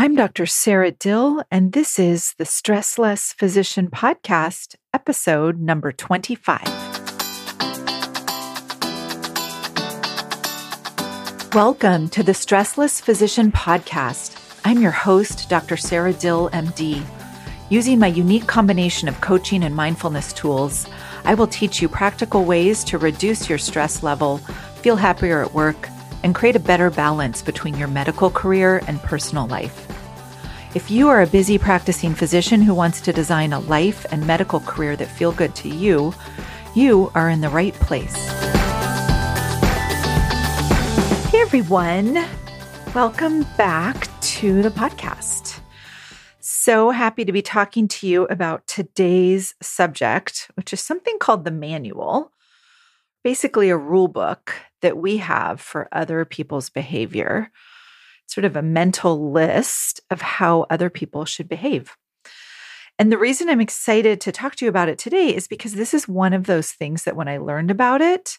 I'm Dr. Sara Dill, and this is the Stress Less Physician Podcast, episode number 25. Welcome to the Stressless Physician Podcast. I'm your host, Dr. Sara Dill, MD. Using my unique combination of coaching and mindfulness tools, I will teach you practical ways to reduce your stress level, feel happier at work, and create a better balance between your medical career and personal life. If you are a busy practicing physician who wants to design a life and medical career that feel good to you, you are in the right place. Hey everyone, welcome back to the podcast. So happy to be talking to you about today's subject, which is something called the manual, basically a rule book that we have for other people's behavior sort of a mental list of how other people should behave. And the reason I'm excited to talk to you about it today is because this is one of those things that when I learned about it,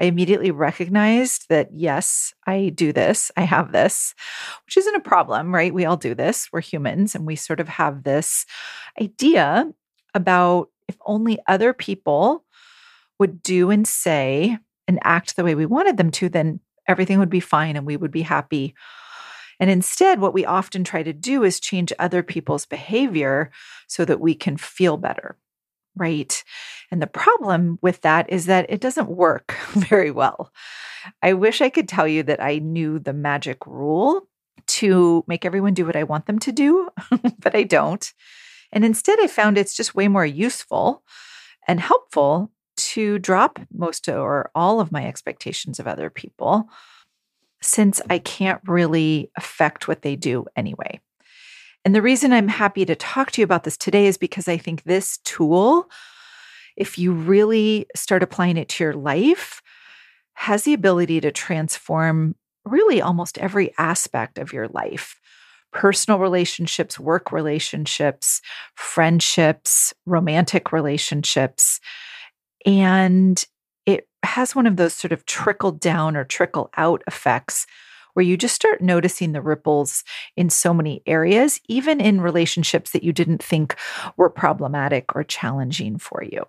I immediately recognized that, yes, I do this, I have this, which isn't a problem, right? We all do this. We're humans and we sort of have this idea about if only other people would do and say and act the way we wanted them to, then everything would be fine and we would be happy and instead, what we often try to do is change other people's behavior so that we can feel better. Right. And the problem with that is that it doesn't work very well. I wish I could tell you that I knew the magic rule to make everyone do what I want them to do, but I don't. And instead, I found it's just way more useful and helpful to drop most or all of my expectations of other people since I can't really affect what they do anyway. And the reason I'm happy to talk to you about this today is because I think this tool, if you really start applying it to your life, has the ability to transform really almost every aspect of your life personal relationships, work relationships, friendships, romantic relationships. And has one of those sort of trickle down or trickle out effects where you just start noticing the ripples in so many areas, even in relationships that you didn't think were problematic or challenging for you.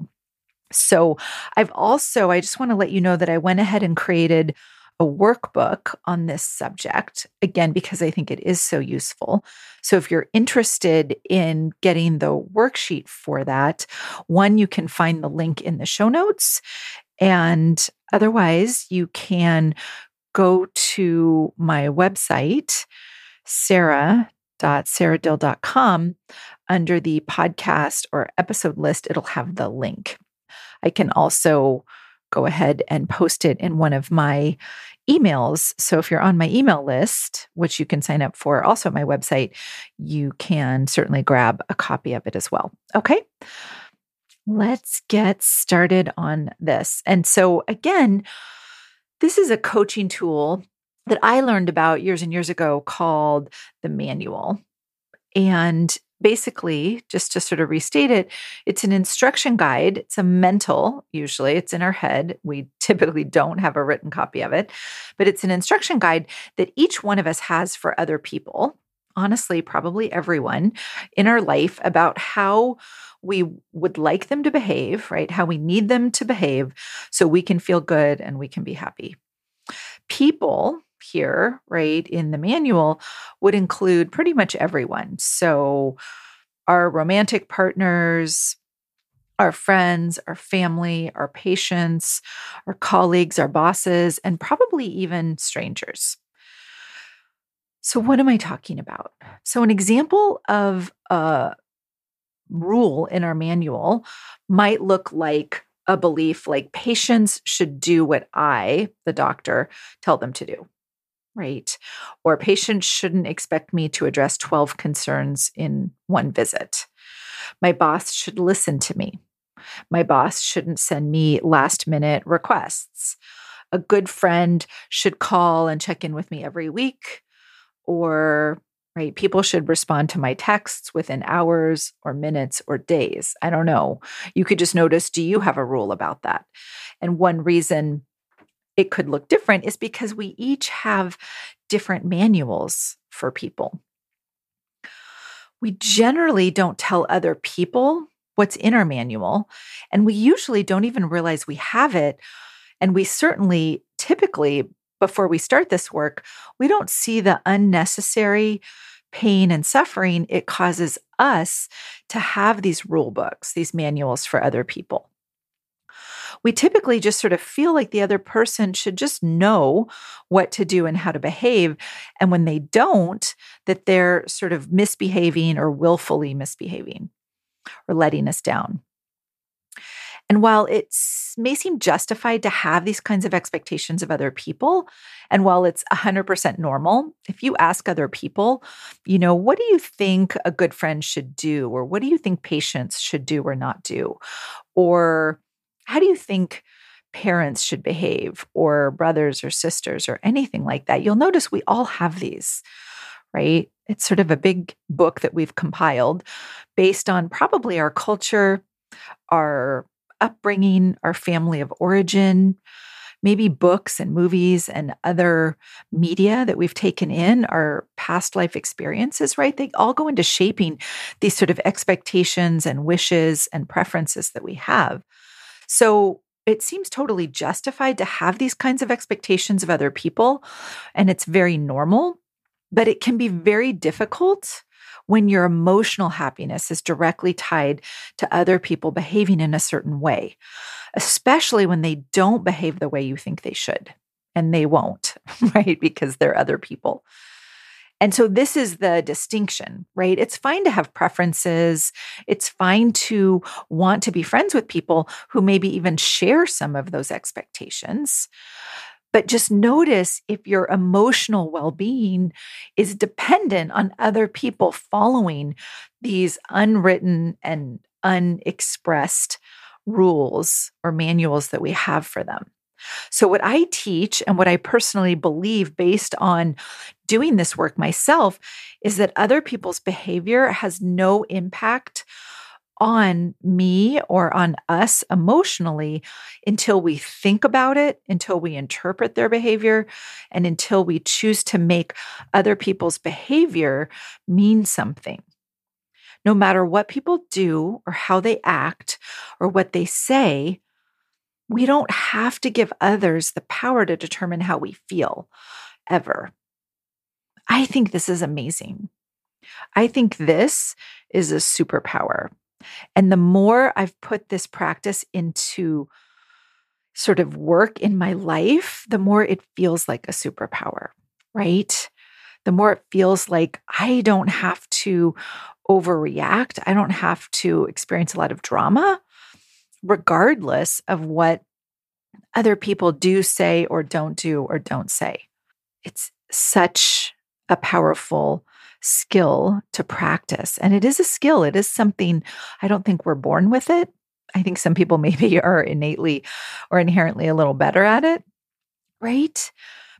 So, I've also, I just want to let you know that I went ahead and created a workbook on this subject, again, because I think it is so useful. So, if you're interested in getting the worksheet for that, one, you can find the link in the show notes. And otherwise, you can go to my website, sara.saradill.com. Under the podcast or episode list, it'll have the link. I can also go ahead and post it in one of my emails. So if you're on my email list, which you can sign up for also at my website, you can certainly grab a copy of it as well. Okay. Let's get started on this. And so, again, this is a coaching tool that I learned about years and years ago called the manual. And basically, just to sort of restate it, it's an instruction guide. It's a mental, usually, it's in our head. We typically don't have a written copy of it, but it's an instruction guide that each one of us has for other people. Honestly, probably everyone in our life about how we would like them to behave, right? How we need them to behave so we can feel good and we can be happy. People here, right, in the manual would include pretty much everyone. So, our romantic partners, our friends, our family, our patients, our colleagues, our bosses, and probably even strangers. So, what am I talking about? So, an example of a rule in our manual might look like a belief like patients should do what I, the doctor, tell them to do. Right. Or patients shouldn't expect me to address 12 concerns in one visit. My boss should listen to me. My boss shouldn't send me last minute requests. A good friend should call and check in with me every week. Or right? People should respond to my texts within hours or minutes or days. I don't know. You could just notice do you have a rule about that? And one reason it could look different is because we each have different manuals for people. we generally don't tell other people what's in our manual. And we usually don't even realize we have it. And we certainly, typically, before we start this work, we don't see the unnecessary pain and suffering it causes us to have these rule books, these manuals for other people. We typically just sort of feel like the other person should just know what to do and how to behave. And when they don't, that they're sort of misbehaving or willfully misbehaving or letting us down. And while it may seem justified to have these kinds of expectations of other people, and while it's 100% normal, if you ask other people, you know, what do you think a good friend should do? Or what do you think patients should do or not do? Or how do you think parents should behave, or brothers or sisters, or anything like that? You'll notice we all have these, right? It's sort of a big book that we've compiled based on probably our culture, our upbringing, our family of origin, maybe books and movies and other media that we've taken in, our past life experiences, right? They all go into shaping these sort of expectations and wishes and preferences that we have. So it seems totally justified to have these kinds of expectations of other people, and it's very normal, but it can be very difficult when your emotional happiness is directly tied to other people behaving in a certain way, especially when they don't behave the way you think they should. And they won't, right? Because they're other people. And so this is the distinction, right? It's fine to have preferences. It's fine to want to be friends with people who maybe even share some of those expectations. But just notice if your emotional well being is dependent on other people following these unwritten and unexpressed rules or manuals that we have for them. So, what I teach and what I personally believe based on doing this work myself is that other people's behavior has no impact on me or on us emotionally until we think about it, until we interpret their behavior, and until we choose to make other people's behavior mean something. No matter what people do or how they act or what they say, we don't have to give others the power to determine how we feel ever. I think this is amazing. I think this is a superpower. And the more I've put this practice into sort of work in my life, the more it feels like a superpower, right? The more it feels like I don't have to overreact. I don't have to experience a lot of drama, regardless of what other people do say or don't do or don't say. It's such a powerful skill to practice. And it is a skill, it is something I don't think we're born with it. I think some people maybe are innately or inherently a little better at it, right?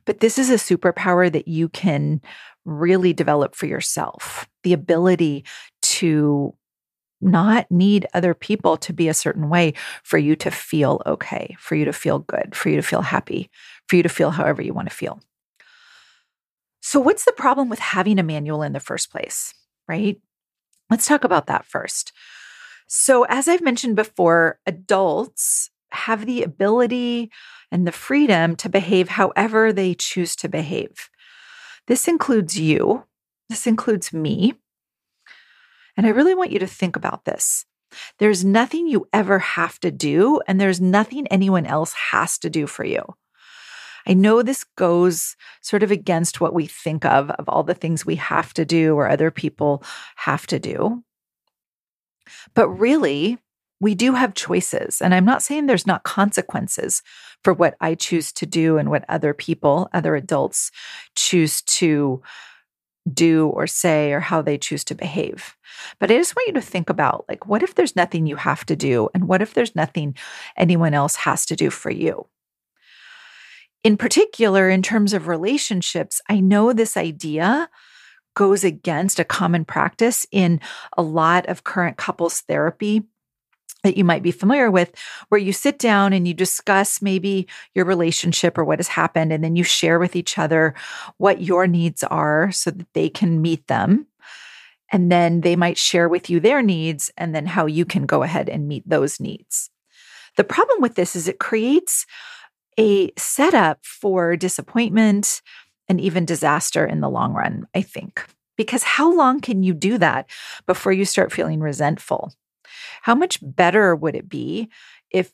But this is a superpower that you can really develop for yourself the ability to not need other people to be a certain way for you to feel okay, for you to feel good, for you to feel happy, for you to feel however you want to feel. So, what's the problem with having a manual in the first place, right? Let's talk about that first. So, as I've mentioned before, adults have the ability and the freedom to behave however they choose to behave. This includes you, this includes me. And I really want you to think about this. There's nothing you ever have to do, and there's nothing anyone else has to do for you. I know this goes sort of against what we think of, of all the things we have to do or other people have to do. But really, we do have choices. And I'm not saying there's not consequences for what I choose to do and what other people, other adults choose to do or say or how they choose to behave. But I just want you to think about like, what if there's nothing you have to do? And what if there's nothing anyone else has to do for you? In particular, in terms of relationships, I know this idea goes against a common practice in a lot of current couples therapy that you might be familiar with, where you sit down and you discuss maybe your relationship or what has happened, and then you share with each other what your needs are so that they can meet them. And then they might share with you their needs and then how you can go ahead and meet those needs. The problem with this is it creates a setup for disappointment and even disaster in the long run, I think. Because how long can you do that before you start feeling resentful? How much better would it be if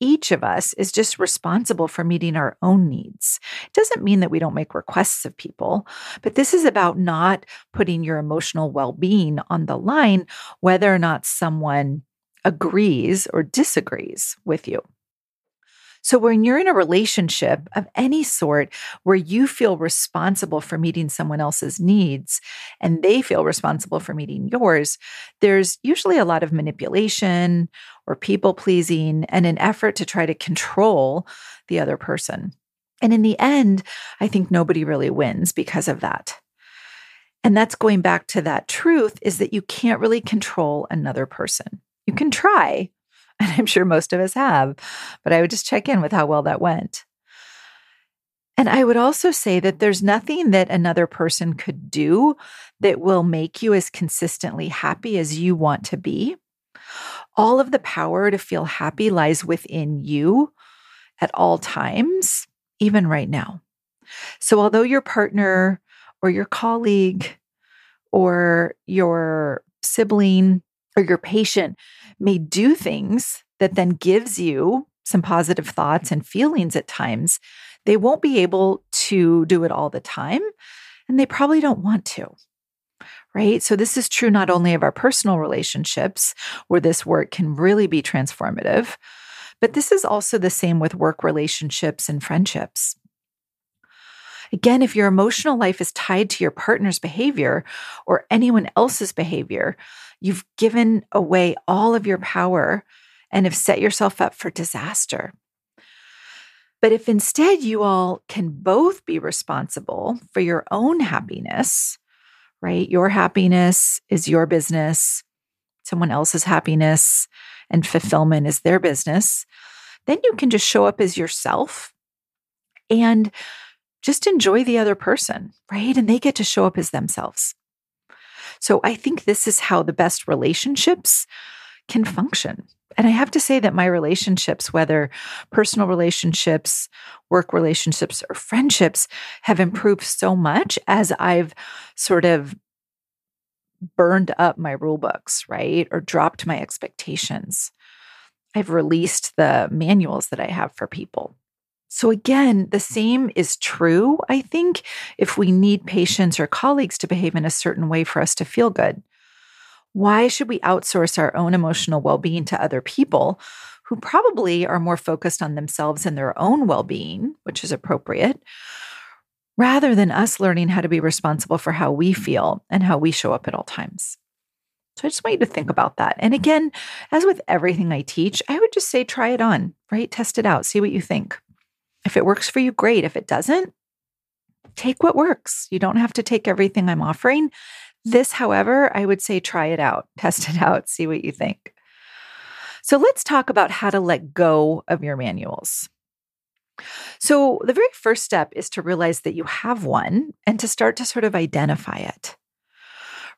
each of us is just responsible for meeting our own needs. It doesn't mean that we don't make requests of people, but this is about not putting your emotional well being on the line, whether or not someone agrees or disagrees with you. So, when you're in a relationship of any sort where you feel responsible for meeting someone else's needs and they feel responsible for meeting yours, there's usually a lot of manipulation or people pleasing and an effort to try to control the other person. And in the end, I think nobody really wins because of that. And that's going back to that truth is that you can't really control another person. You can try, and I'm sure most of us have, but I would just check in with how well that went. And I would also say that there's nothing that another person could do that will make you as consistently happy as you want to be. All of the power to feel happy lies within you at all times, even right now. So, although your partner or your colleague or your sibling or your patient may do things that then gives you some positive thoughts and feelings at times, they won't be able to do it all the time. And they probably don't want to. Right. So, this is true not only of our personal relationships, where this work can really be transformative, but this is also the same with work relationships and friendships. Again, if your emotional life is tied to your partner's behavior or anyone else's behavior, you've given away all of your power and have set yourself up for disaster. But if instead you all can both be responsible for your own happiness, right? Your happiness is your business, someone else's happiness and fulfillment is their business, then you can just show up as yourself and just enjoy the other person, right? And they get to show up as themselves. So I think this is how the best relationships can function. And I have to say that my relationships, whether personal relationships, work relationships, or friendships, have improved so much as I've sort of burned up my rule books, right? Or dropped my expectations. I've released the manuals that I have for people. So, again, the same is true, I think, if we need patients or colleagues to behave in a certain way for us to feel good. Why should we outsource our own emotional well being to other people who probably are more focused on themselves and their own well being, which is appropriate, rather than us learning how to be responsible for how we feel and how we show up at all times? So I just want you to think about that. And again, as with everything I teach, I would just say try it on, right? Test it out, see what you think. If it works for you, great. If it doesn't, take what works. You don't have to take everything I'm offering. This, however, I would say try it out, test it out, see what you think. So let's talk about how to let go of your manuals. So, the very first step is to realize that you have one and to start to sort of identify it,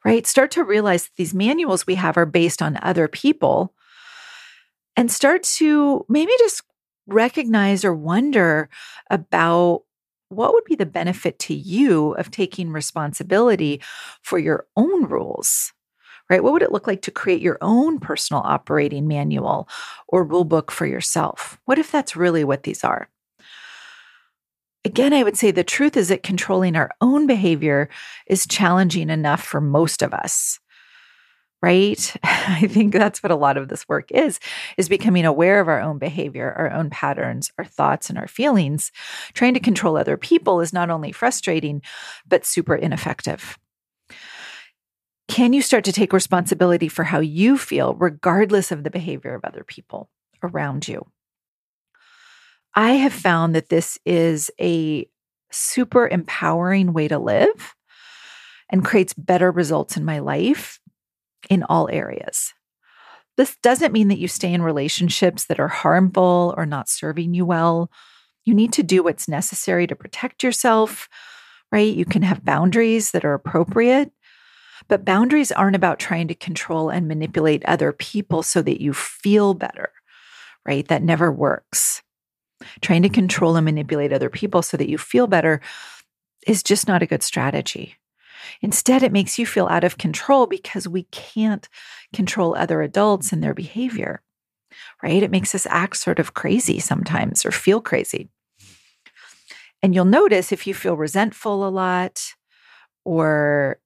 right? Start to realize that these manuals we have are based on other people and start to maybe just recognize or wonder about what would be the benefit to you of taking responsibility for your own rules? Right? What would it look like to create your own personal operating manual or rule book for yourself? What if that's really what these are? Again, I would say the truth is that controlling our own behavior is challenging enough for most of us right? I think that's what a lot of this work is is becoming aware of our own behavior our own patterns our thoughts and our feelings. Trying to control other people is not only frustrating but super ineffective. Can you start to take responsibility for how you feel regardless of the behavior of other people around you? I have found that this is a super empowering way to live and creates better results in my life in all areas. This doesn't mean that you stay in relationships that are harmful or not serving you well. You need to do what's necessary to protect yourself, right? You can have boundaries that are appropriate, But boundaries aren't about trying to control and manipulate other people so that you feel better, right? That never works. Trying to control and manipulate other people so that you feel better is just not a good strategy. Instead, it makes you feel out of control because we can't control other adults and their behavior, right? It makes us act sort of crazy sometimes or feel crazy. And you'll notice if you feel resentful a lot or,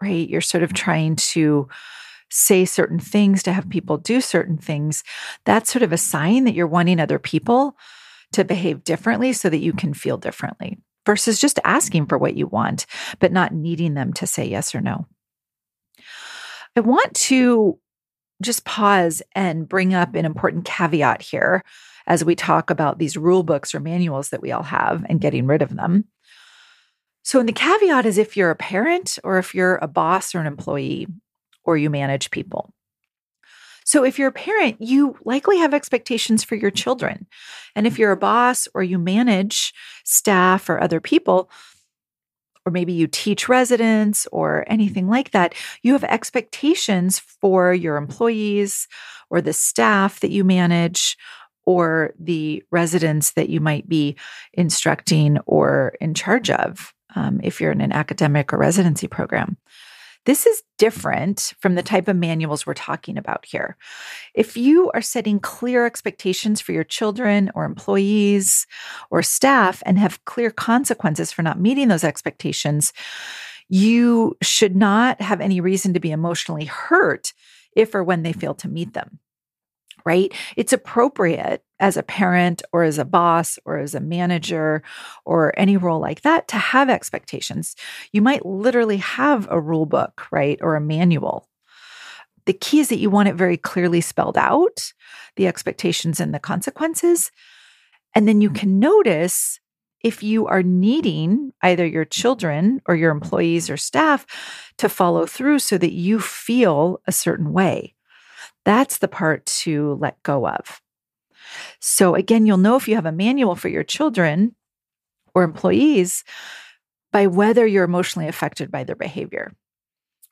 right, you're sort of trying to say certain things to have people do certain things, that's sort of a sign that you're wanting other people to behave differently so that you can feel differently versus just asking for what you want, but not needing them to say yes or no. I want to just pause and bring up an important caveat here as we talk about these rule books or manuals that we all have and getting rid of them. So, and the caveat is if you're a parent or if you're a boss or an employee or you manage people. So, if you're a parent, you likely have expectations for your children. And if you're a boss or you manage staff or other people, or maybe you teach residents or anything like that, you have expectations for your employees or the staff that you manage or the residents that you might be instructing or in charge of um, if you're in an academic or residency program. This is different from the type of manuals we're talking about here. If you are setting clear expectations for your children or employees or staff and have clear consequences for not meeting those expectations, you should not have any reason to be emotionally hurt if or when they fail to meet them right? It's appropriate as a parent or as a boss or as a manager or any role like that to have expectations. You might literally have a rule book, right? Or a manual. The key is that you want it very clearly spelled out, the expectations and the consequences. And then you mm-hmm. can notice if you are needing either your children or your employees or staff to follow through so that you feel a certain way. That's the part to let go of. So, again, you'll know if you have a manual for your children or employees by whether you're emotionally affected by their behavior.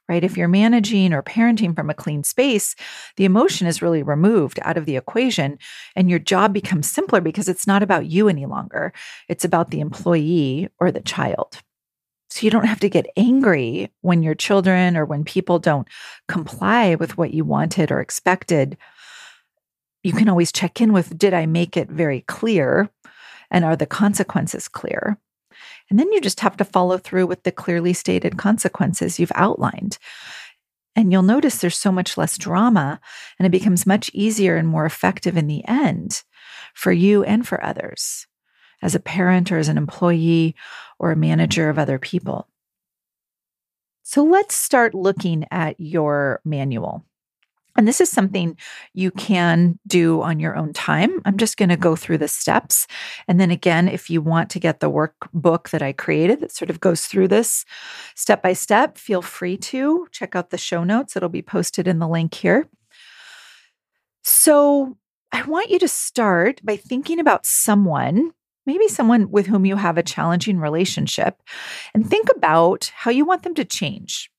Right? If you're managing or parenting from a clean space, the emotion is really removed out of the equation and your job becomes simpler because it's not about you any longer. It's about the employee or the child. So you don't have to get angry when your children or when people don't comply with what you wanted or expected. You can always check in with Did I make it very clear? And are the consequences clear? And then you just have to follow through with the clearly stated consequences you've outlined. And you'll notice there's so much less drama and it becomes much easier and more effective in the end for you and for others as a parent or as an employee or a manager of other people. So let's start looking at your manual. And this is something you can do on your own time. I'm just going to go through the steps. And then again, if you want to get the workbook that I created that sort of goes through this step by step, feel free to check out the show notes. It'll be posted in the link here. So I want you to start by thinking about someone maybe someone with whom you have a challenging relationship, and think about how you want them to change.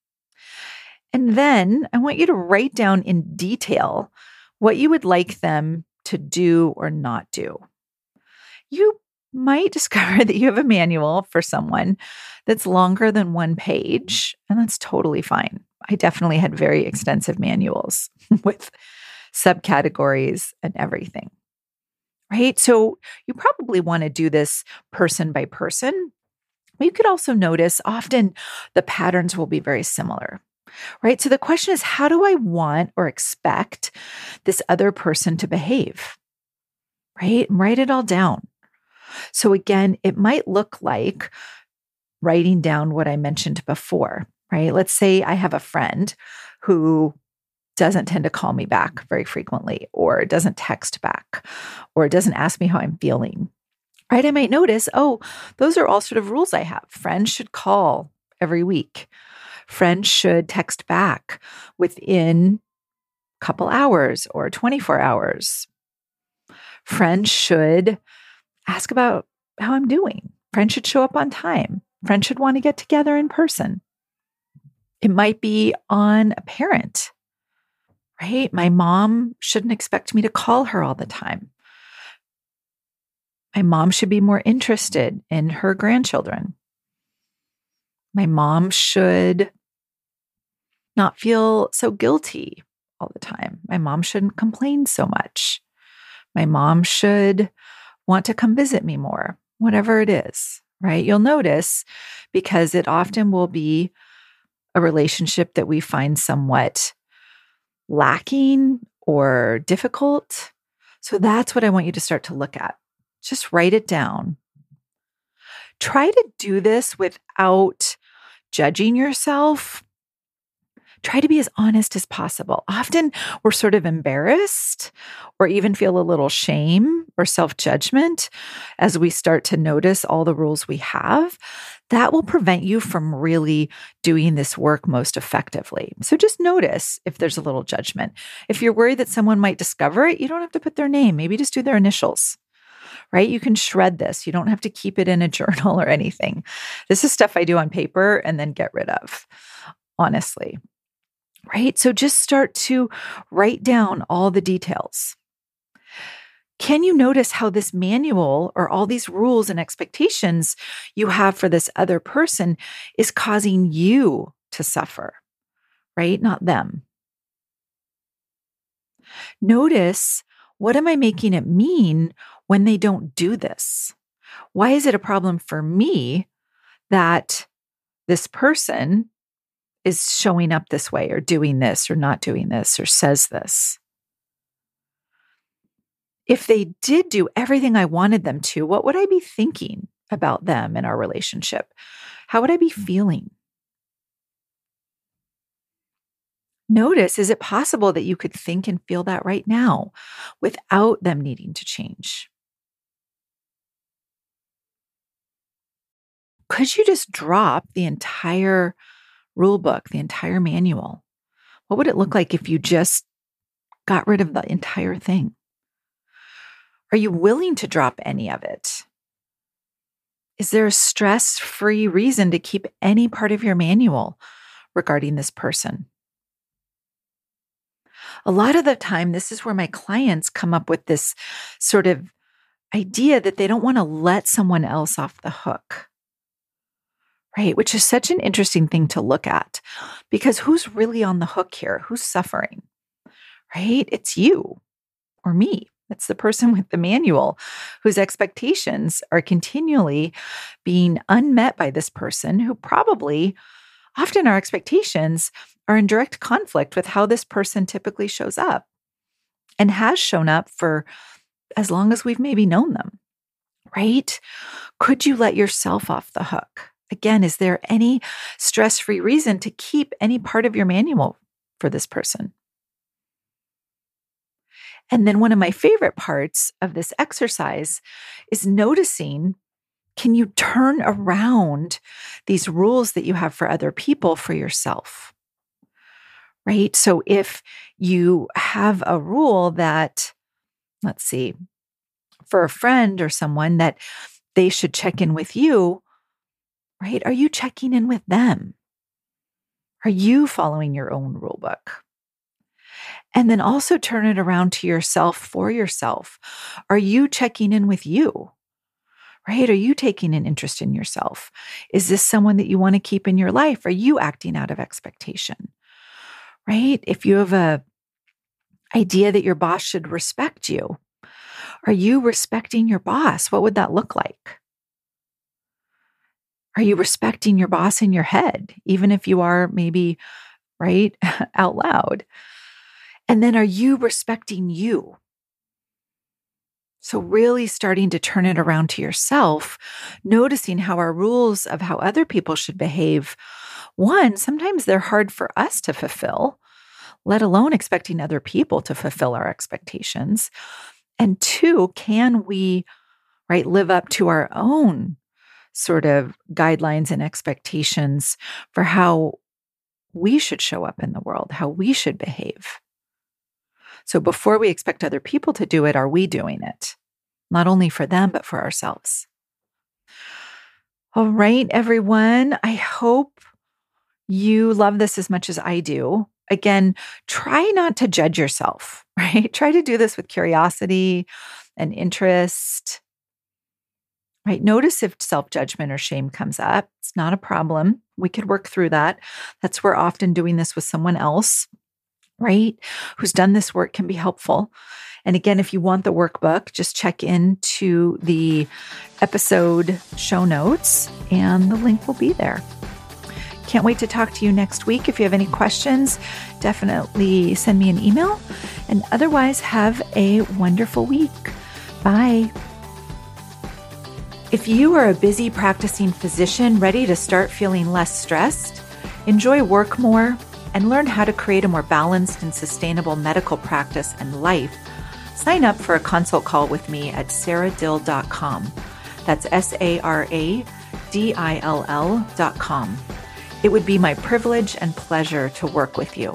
And then I want you to write down in detail what you would like them to do or not do. You might discover that you have a manual for someone that's longer than one page, and that's totally fine. I definitely had very extensive manuals with subcategories and everything right? So you probably want to do this person by person. You could also notice often the patterns will be very similar, right? So the question is how do I want or expect this other person to behave? Right? And Write it all down. So again, it might look like writing down what I mentioned before, right? Let's say I have a friend who doesn't tend to call me back very frequently or doesn't text back or doesn't ask me how I'm feeling. Right? I might notice, oh, those are all sort of rules I have. Friends should call every week. Friends should text back within a couple hours or 24 hours. Friends should ask about how I'm doing. Friends should show up on time. Friends should want to get together in person. It might be on a parent, right? My mom shouldn't expect me to call her all the time. My mom should be more interested in her grandchildren. My mom should not feel so guilty all the time. My mom shouldn't complain so much. My mom should want to come visit me more, whatever it is, right? You'll notice because it often will be a relationship that we find somewhat lacking or difficult. So that's what I want you to start to look at. Just write it down. Try to do this without judging yourself try to be as honest as possible. Often we're sort of embarrassed or even feel a little shame or self judgment as we start to notice all the rules we have. That will prevent you from really doing this work most effectively. So just notice if there's a little judgment. If you're worried that someone might discover it, you don't have to put their name, maybe just do their initials right? You can shred this. You don't have to keep it in a journal or anything. This is stuff I do on paper and then get rid of, honestly right? So just start to write down all the details. Can you notice how this manual or all these rules and expectations you have for this other person is causing you to suffer, right? Not them. Notice what am I making it mean when they don't do this? Why is it a problem for me that this person is showing up this way or doing this or not doing this or says this. If they did do everything I wanted them to, what would I be thinking about them and our relationship? How would I be mm. feeling? Notice is it possible that you could think and feel that right now without them needing to change? Could you just drop the entire rule book, the entire manual? What would it look like if you just got rid of the entire thing? Are you willing to drop any of it? Is there a stress free reason to keep any part of your manual regarding this person? A lot of the time, this is where my clients come up with this sort of idea that they don't want to let someone else off the hook right? Which is such an interesting thing to look at because who's really on the hook here? Who's suffering, right? It's you or me. It's the person with the manual whose expectations are continually being unmet by this person who probably, often our expectations are in direct conflict with how this person typically shows up and has shown up for as long as we've maybe known them, right? Could you let yourself off the hook? Again, is there any stress free reason to keep any part of your manual for this person? And then one of my favorite parts of this exercise is noticing can you turn around these rules that you have for other people for yourself? Right? So if you have a rule that, let's see, for a friend or someone that they should check in with you, right? Are you checking in with them? Are you following your own rule book? And then also turn it around to yourself for yourself. Are you checking in with you? Right? Are you taking an interest in yourself? Is this someone that you want to keep in your life? Are you acting out of expectation? Right? If you have a idea that your boss should respect you, are you respecting your boss? What would that look like? Are you respecting your boss in your head, even if you are maybe right out loud? And then are you respecting you? So, really starting to turn it around to yourself, noticing how our rules of how other people should behave, one, sometimes they're hard for us to fulfill, let alone expecting other people to fulfill our expectations. And two, can we, right, live up to our own sort of guidelines and expectations for how we should show up in the world, how we should behave. So before we expect other people to do it, are we doing it? Not only for them, but for ourselves. All right, everyone. I hope you love this as much as I do, again, try not to judge yourself, right? Try to do this with curiosity and interest. Right? Notice if self judgment or shame comes up. It's not a problem. We could work through that. That's where often doing this with someone else, right, who's done this work can be helpful. And again, if you want the workbook, just check into the episode show notes and the link will be there. Can't wait to talk to you next week. If you have any questions, definitely send me an email. And otherwise, have a wonderful week. Bye. If you are a busy practicing physician ready to start feeling less stressed, enjoy work more, and learn how to create a more balanced and sustainable medical practice and life, sign up for a consult call with me at saradill.com. That's S A R A D I L L.com. It would be my privilege and pleasure to work with you.